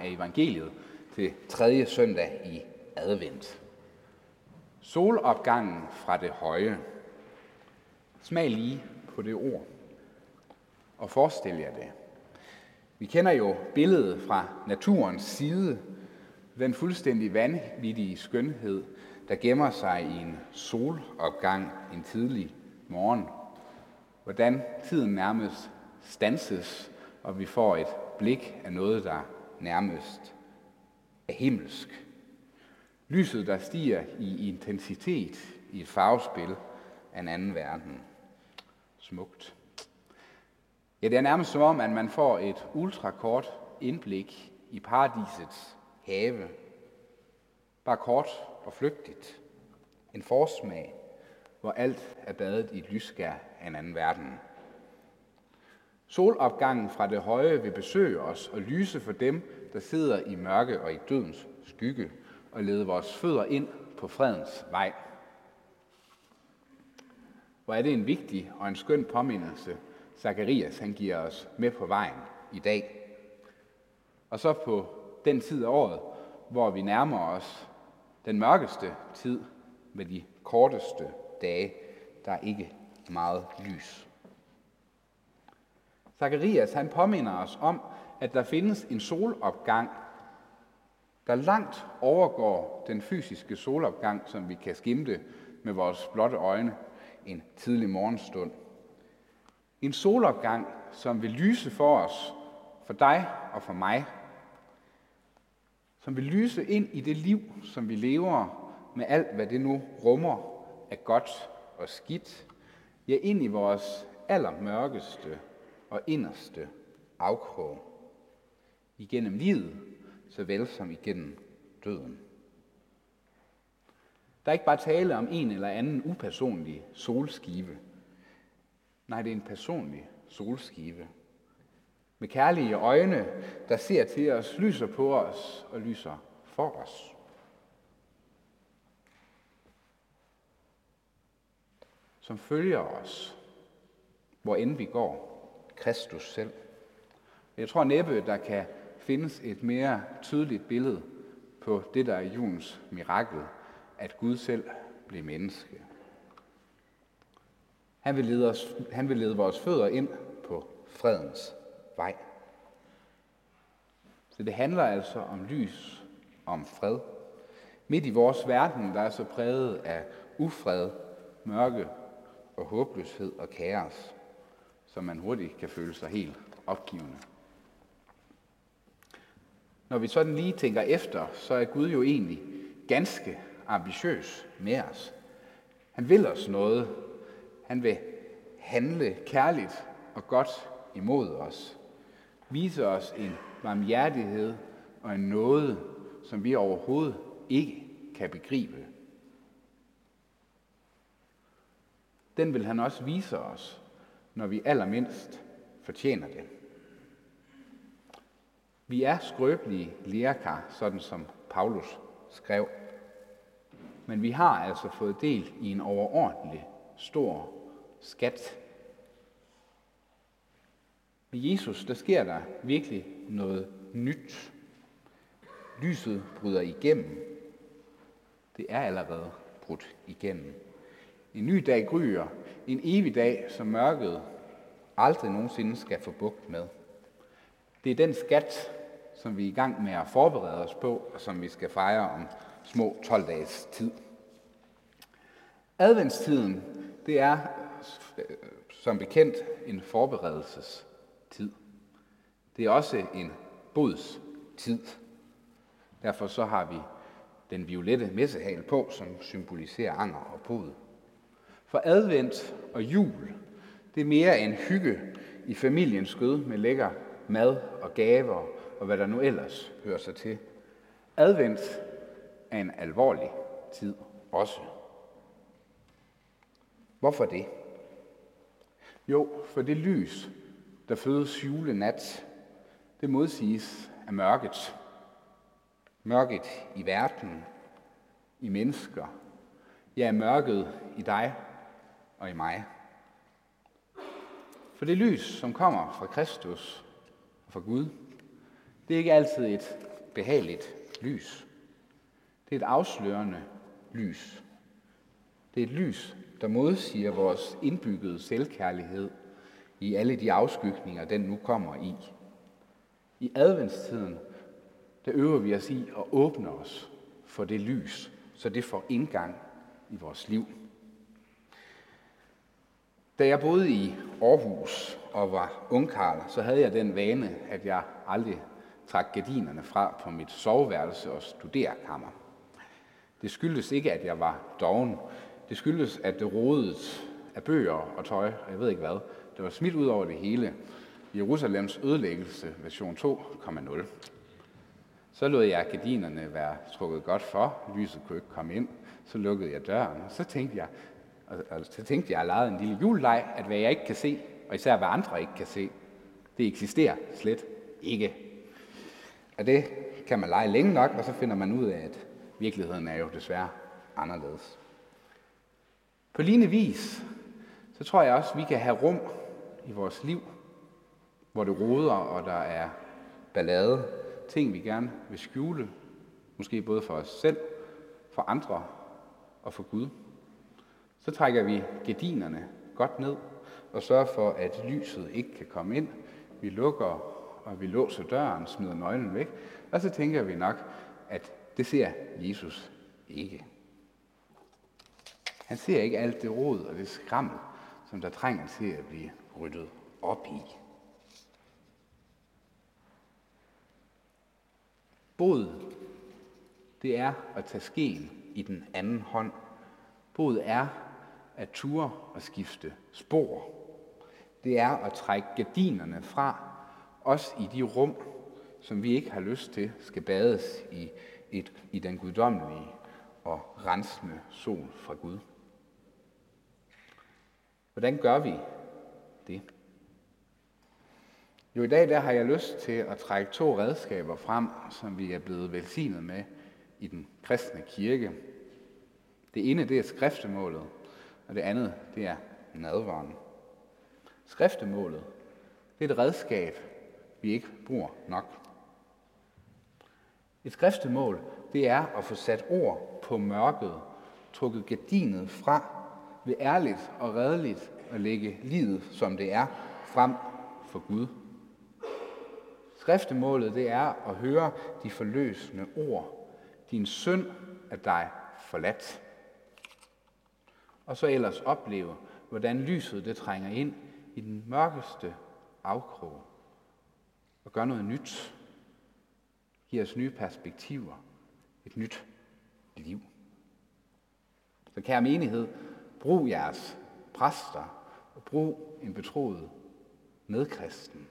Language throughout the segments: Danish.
af evangeliet til tredje søndag i advent. Solopgangen fra det høje. Smag lige på det ord. Og forestil jer det. Vi kender jo billedet fra naturens side, den fuldstændig vanvittige skønhed, der gemmer sig i en solopgang en tidlig morgen. Hvordan tiden nærmest stanses, og vi får et blik af noget, der nærmest er himmelsk. Lyset, der stiger i intensitet i et farvespil af en anden verden. Smukt. Ja, det er nærmest som om, at man får et ultrakort indblik i paradisets have. Bare kort og flygtigt. En forsmag, hvor alt er badet i et lysskær af en anden verden. Solopgangen fra det høje vil besøge os og lyse for dem, der sidder i mørke og i dødens skygge, og lede vores fødder ind på fredens vej. Hvor er det en vigtig og en skøn påmindelse, Zacharias han giver os med på vejen i dag. Og så på den tid af året, hvor vi nærmer os den mørkeste tid med de korteste dage, der er ikke meget lys. Zacharias han påminder os om, at der findes en solopgang, der langt overgår den fysiske solopgang, som vi kan skimte med vores blotte øjne en tidlig morgenstund. En solopgang, som vil lyse for os, for dig og for mig, som vil lyse ind i det liv, som vi lever med alt, hvad det nu rummer af godt og skidt, ja, ind i vores allermørkeste og inderste afkrog. Igennem livet, såvel som igennem døden. Der er ikke bare tale om en eller anden upersonlig solskive. Nej, det er en personlig solskive. Med kærlige øjne, der ser til os, lyser på os og lyser for os. Som følger os, hvor end vi går. Kristus selv. Jeg tror næppe, der kan findes et mere tydeligt billede på det, der er julens mirakel, at Gud selv blev menneske. Han vil, lede os, han vil lede vores fødder ind på fredens vej. Så det handler altså om lys, om fred. Midt i vores verden, der er så præget af ufred, mørke og håbløshed og kaos, så man hurtigt kan føle sig helt opgivende. Når vi sådan lige tænker efter, så er Gud jo egentlig ganske ambitiøs med os. Han vil os noget. Han vil handle kærligt og godt imod os. Vise os en varmhjertighed og en nåde, som vi overhovedet ikke kan begribe. Den vil han også vise os, når vi allermindst fortjener det. Vi er skrøbelige lærkar, sådan som Paulus skrev. Men vi har altså fået del i en overordentlig stor skat. Med Jesus, der sker der virkelig noget nyt. Lyset bryder igennem. Det er allerede brudt igennem. En ny dag gryer. En evig dag, som mørket aldrig nogensinde skal få bugt med. Det er den skat, som vi er i gang med at forberede os på, og som vi skal fejre om små 12 dages tid. Adventstiden, det er øh, som bekendt en forberedelsestid. Det er også en bodstid. Derfor så har vi den violette messehal på, som symboliserer anger og bod. For advent og jul, det er mere en hygge i familiens skød med lækker mad og gaver og hvad der nu ellers hører sig til. Advent er en alvorlig tid også. Hvorfor det? Jo, for det lys, der fødes julenat, det modsiges af mørket. Mørket i verden, i mennesker, ja, mørket i dig og i mig. For det lys, som kommer fra Kristus og fra Gud, det er ikke altid et behageligt lys. Det er et afslørende lys. Det er et lys, der modsiger vores indbyggede selvkærlighed i alle de afskygninger, den nu kommer i. I adventstiden, der øver vi os i at åbne os for det lys, så det får indgang i vores liv. Da jeg boede i Aarhus og var ungkarl, så havde jeg den vane, at jeg aldrig trak gardinerne fra på mit soveværelse og studerkammer. Det skyldtes ikke, at jeg var doven. Det skyldtes, at det rodede af bøger og tøj, og jeg ved ikke hvad. Det var smidt ud over det hele. Jerusalems ødelæggelse, version 2,0. Så lod jeg gardinerne være trukket godt for. Lyset kunne ikke komme ind. Så lukkede jeg døren, og så tænkte jeg, og, så tænkte jeg, at jeg lavede en lille juleleg, at hvad jeg ikke kan se, og især hvad andre ikke kan se, det eksisterer slet ikke. Og det kan man lege længe nok, og så finder man ud af, at virkeligheden er jo desværre anderledes. På lignende vis, så tror jeg også, at vi kan have rum i vores liv, hvor det roder, og der er ballade, ting vi gerne vil skjule, måske både for os selv, for andre og for Gud. Så trækker vi gardinerne godt ned og sørger for, at lyset ikke kan komme ind. Vi lukker og vi låser døren, smider nøglen væk, og så tænker vi nok, at det ser Jesus ikke. Han ser ikke alt det rod og det skrammel, som der trænger til at blive ryddet op i. Bod, det er at tage skeen i den anden hånd. Bod er at ture og skifte spor. Det er at trække gardinerne fra, også i de rum, som vi ikke har lyst til, skal bades i, et, i den guddommelige og rensende sol fra Gud. Hvordan gør vi det? Jo, i dag der har jeg lyst til at trække to redskaber frem, som vi er blevet velsignet med i den kristne kirke. Det ene det er skriftemålet, og det andet det er nadvaren. Skriftemålet det er et redskab, vi ikke bruger nok. Et skriftemål, det er at få sat ord på mørket, trukket gardinet fra, ved ærligt og redeligt at lægge livet, som det er, frem for Gud. Skriftemålet, det er at høre de forløsende ord. Din synd er dig forladt. Og så ellers opleve, hvordan lyset det trænger ind i den mørkeste afkrog og gør noget nyt. Giver os nye perspektiver. Et nyt liv. Så kære menighed, brug jeres præster og brug en betroet medkristen.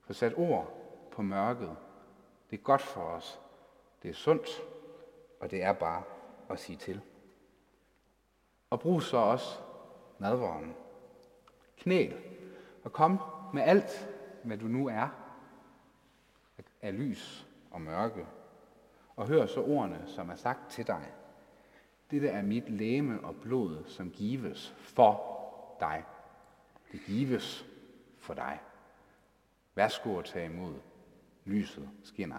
For sat ord på mørket. Det er godt for os. Det er sundt, og det er bare at sige til. Og brug så også nadvåren. Knæl og kom med alt, hvad du nu er, af lys og mørke. Og hør så ordene, som er sagt til dig. Dette er mit læme og blod, som gives for dig. Det gives for dig. Værsgo at tage imod. Lyset skinner.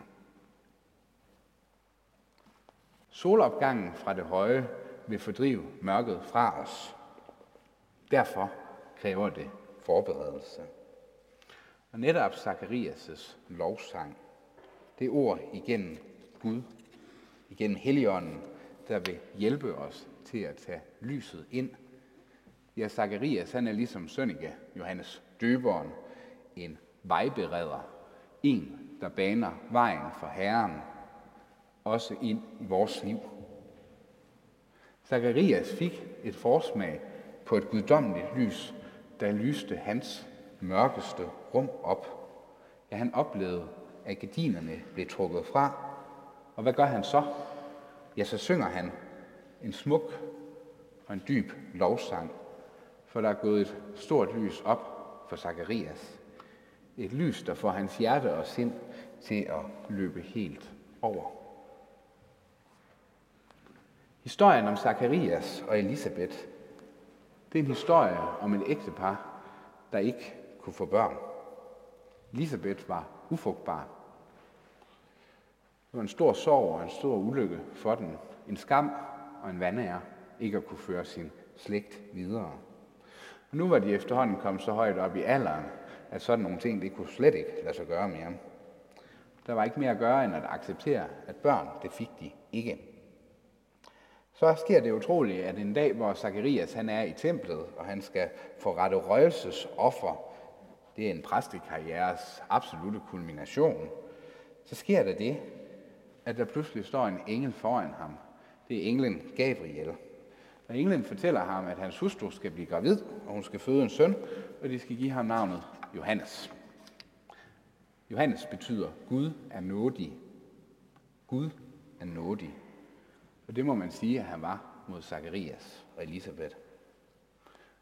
Solopgangen fra det høje vil fordrive mørket fra os. Derfor kræver det forberedelse. Og netop Zakarias' lovsang det ord igennem Gud, igennem Helligånden, der vil hjælpe os til at tage lyset ind. Ja, Zakarias, han er ligesom Sønneke, Johannes døberen, en vejbereder, en, der baner vejen for Herren, også ind i vores liv. Zacharias fik et forsmag på et guddommeligt lys, der lyste hans mørkeste rum op. Ja, han oplevede at gardinerne blev trukket fra. Og hvad gør han så? Ja, så synger han en smuk og en dyb lovsang, for der er gået et stort lys op for Zakarias. Et lys, der får hans hjerte og sind til at løbe helt over. Historien om Zakarias og Elisabeth, det er en historie om et ægtepar, der ikke kunne få børn. Elisabeth var ufrugtbar. Det var en stor sorg og en stor ulykke for den. En skam og en vandære ikke at kunne føre sin slægt videre. Og nu var de efterhånden kommet så højt op i alderen, at sådan nogle ting, det kunne slet ikke lade sig gøre mere. Der var ikke mere at gøre, end at acceptere, at børn, det fik de ikke. Så sker det utroligt, at en dag, hvor Zacharias han er i templet, og han skal få rette offer, det er en præstekarrieres absolute kulmination, så sker der det, at der pludselig står en engel foran ham. Det er englen Gabriel. Og englen fortæller ham, at hans hustru skal blive gravid, og hun skal føde en søn, og de skal give ham navnet Johannes. Johannes betyder, Gud er nådig. Gud er nådig. Og det må man sige, at han var mod Zakarias og Elisabeth.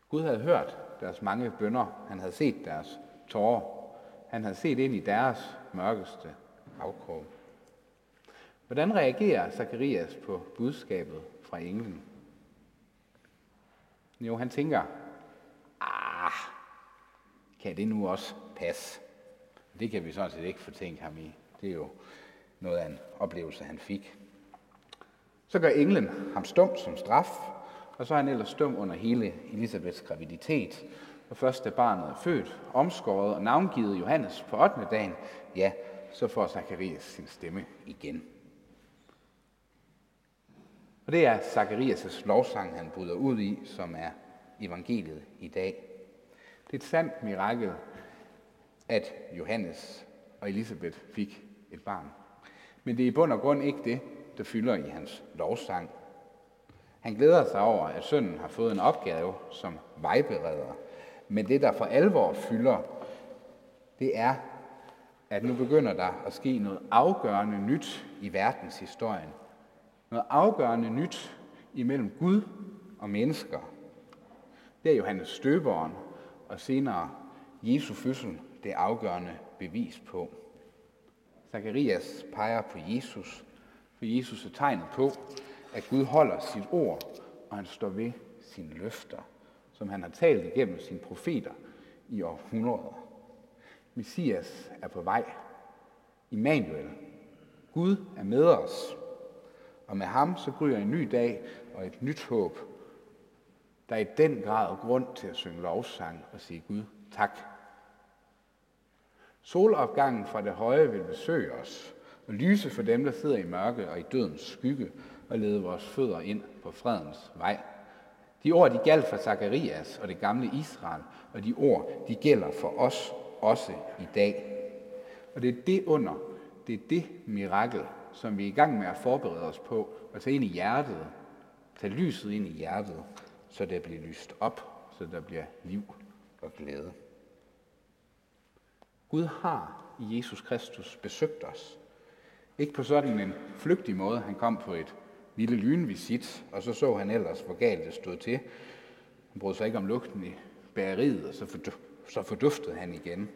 Gud havde hørt deres mange bønder. Han havde set deres tårer. Han havde set ind i deres mørkeste afkrog. Hvordan reagerer Zakarias på budskabet fra englen? Jo, han tænker, ah, kan det nu også passe? Det kan vi sådan set ikke fortænke ham i. Det er jo noget af en oplevelse, han fik. Så gør englen ham stum som straf, og så er han ellers stum under hele Elisabeths graviditet. Og først da barnet er født, omskåret og navngivet Johannes på 8. dagen, ja, så får Zacharias sin stemme igen. Og det er Zacharias' lovsang, han bryder ud i, som er evangeliet i dag. Det er et sandt mirakel, at Johannes og Elisabeth fik et barn. Men det er i bund og grund ikke det, der fylder i hans lovsang. Han glæder sig over, at sønnen har fået en opgave som vejbereder. Men det, der for alvor fylder, det er, at nu begynder der at ske noget afgørende nyt i verdenshistorien. Noget afgørende nyt imellem Gud og mennesker. Det er Johannes Støberen og senere Jesu fødsel det afgørende bevis på. Zakarias peger på Jesus, for Jesus er tegnet på, at Gud holder sit ord, og han står ved sine løfter, som han har talt igennem sine profeter i århundreder. Messias er på vej. Immanuel. Gud er med os. Og med ham så gryder en ny dag og et nyt håb. Der er i den grad grund til at synge lovsang og sige Gud tak. Solopgangen fra det høje vil besøge os og lyse for dem, der sidder i mørke og i dødens skygge og lede vores fødder ind på fredens vej. De ord, de galt for Zakarias og det gamle Israel, og de ord, de gælder for os også i dag. Og det er det under, det er det mirakel, som vi er i gang med at forberede os på, at tage ind i hjertet, tage lyset ind i hjertet, så det bliver lyst op, så der bliver liv og glæde. Gud har i Jesus Kristus besøgt os. Ikke på sådan en flygtig måde. Han kom på et lille lynvisit, og så så han ellers, hvor galt det stod til. Han brød sig ikke om lugten i bæreriet, og så, så forduftede han igen.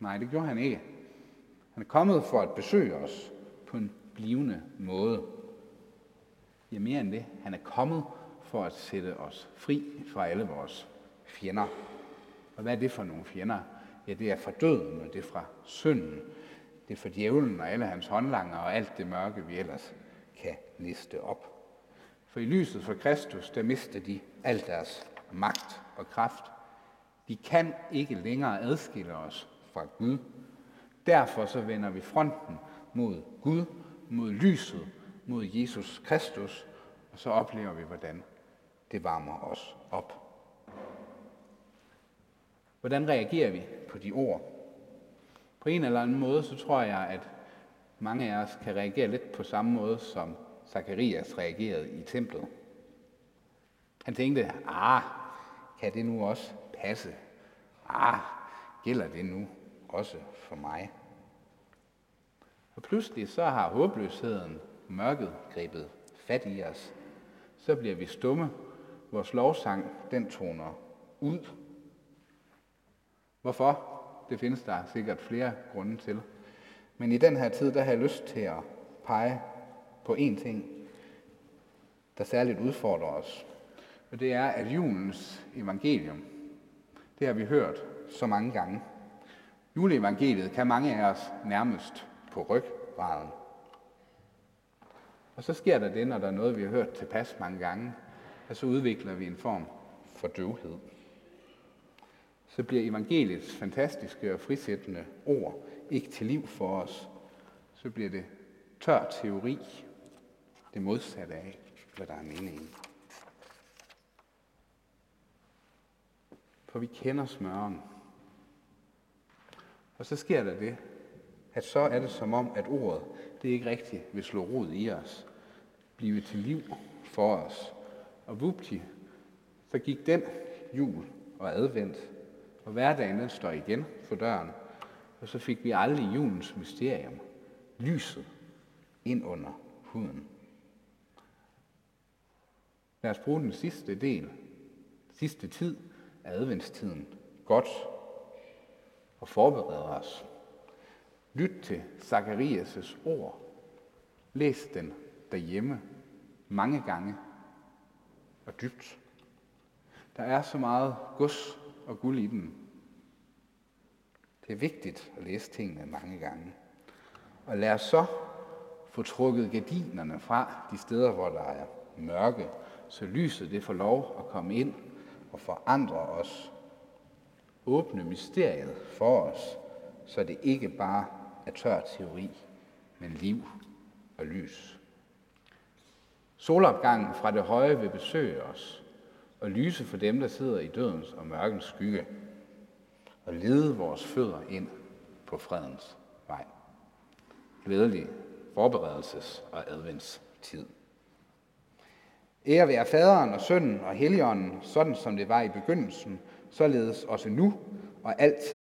Nej, det gjorde han ikke. Han er kommet for at besøge os på en blivende måde. Ja, mere end det. Han er kommet for at sætte os fri fra alle vores fjender. Og hvad er det for nogle fjender? Ja, det er fra døden, og det er fra synden. Det er for djævlen og alle hans håndlanger og alt det mørke, vi ellers kan liste op. For i lyset for Kristus, der mister de al deres magt og kraft. De kan ikke længere adskille os fra Gud. Derfor så vender vi fronten mod Gud, mod lyset, mod Jesus Kristus, og så oplever vi, hvordan det varmer os op. Hvordan reagerer vi på de ord? På en eller anden måde, så tror jeg, at mange af os kan reagere lidt på samme måde, som Zakarias reagerede i templet. Han tænkte, ah, kan det nu også passe? Ah, gælder det nu også for mig? Og pludselig så har håbløsheden, mørket, grebet fat i os. Så bliver vi stumme. Vores lovsang, den toner ud. Hvorfor? Det findes der sikkert flere grunde til. Men i den her tid, der har jeg lyst til at pege på én ting, der særligt udfordrer os. Og det er, at julens evangelium, det har vi hørt så mange gange. Juleevangeliet kan mange af os nærmest på ryggraden. Og så sker der det, når der er noget, vi har hørt tilpas mange gange, at så udvikler vi en form for døvhed. Så bliver evangeliets fantastiske og frisættende ord ikke til liv for os. Så bliver det tør teori, det modsatte af, hvad der er meningen. For vi kender smøren. Og så sker der det, at så er det som om, at ordet, det ikke rigtigt vil slå rod i os, blive til liv for os. Og vupti, så gik den jul og advent, og hverdagen den står igen for døren, og så fik vi aldrig julens mysterium, lyset, ind under huden. Lad os bruge den sidste del, sidste tid af adventstiden, godt og forberede os. Lyt til Zacharias' ord. Læs den derhjemme mange gange og dybt. Der er så meget gods og guld i den. Det er vigtigt at læse tingene mange gange. Og lad os så få trukket gardinerne fra de steder, hvor der er mørke, så lyset det får lov at komme ind og forandre os. Åbne mysteriet for os, så det ikke bare er tør teori, men liv og lys. Solopgangen fra det høje vil besøge os og lyse for dem, der sidder i dødens og mørkens skygge, og lede vores fødder ind på fredens vej. Glædelig forberedelses- og adventstid. Ære være faderen og sønnen og helligånden, sådan som det var i begyndelsen, således også nu og alt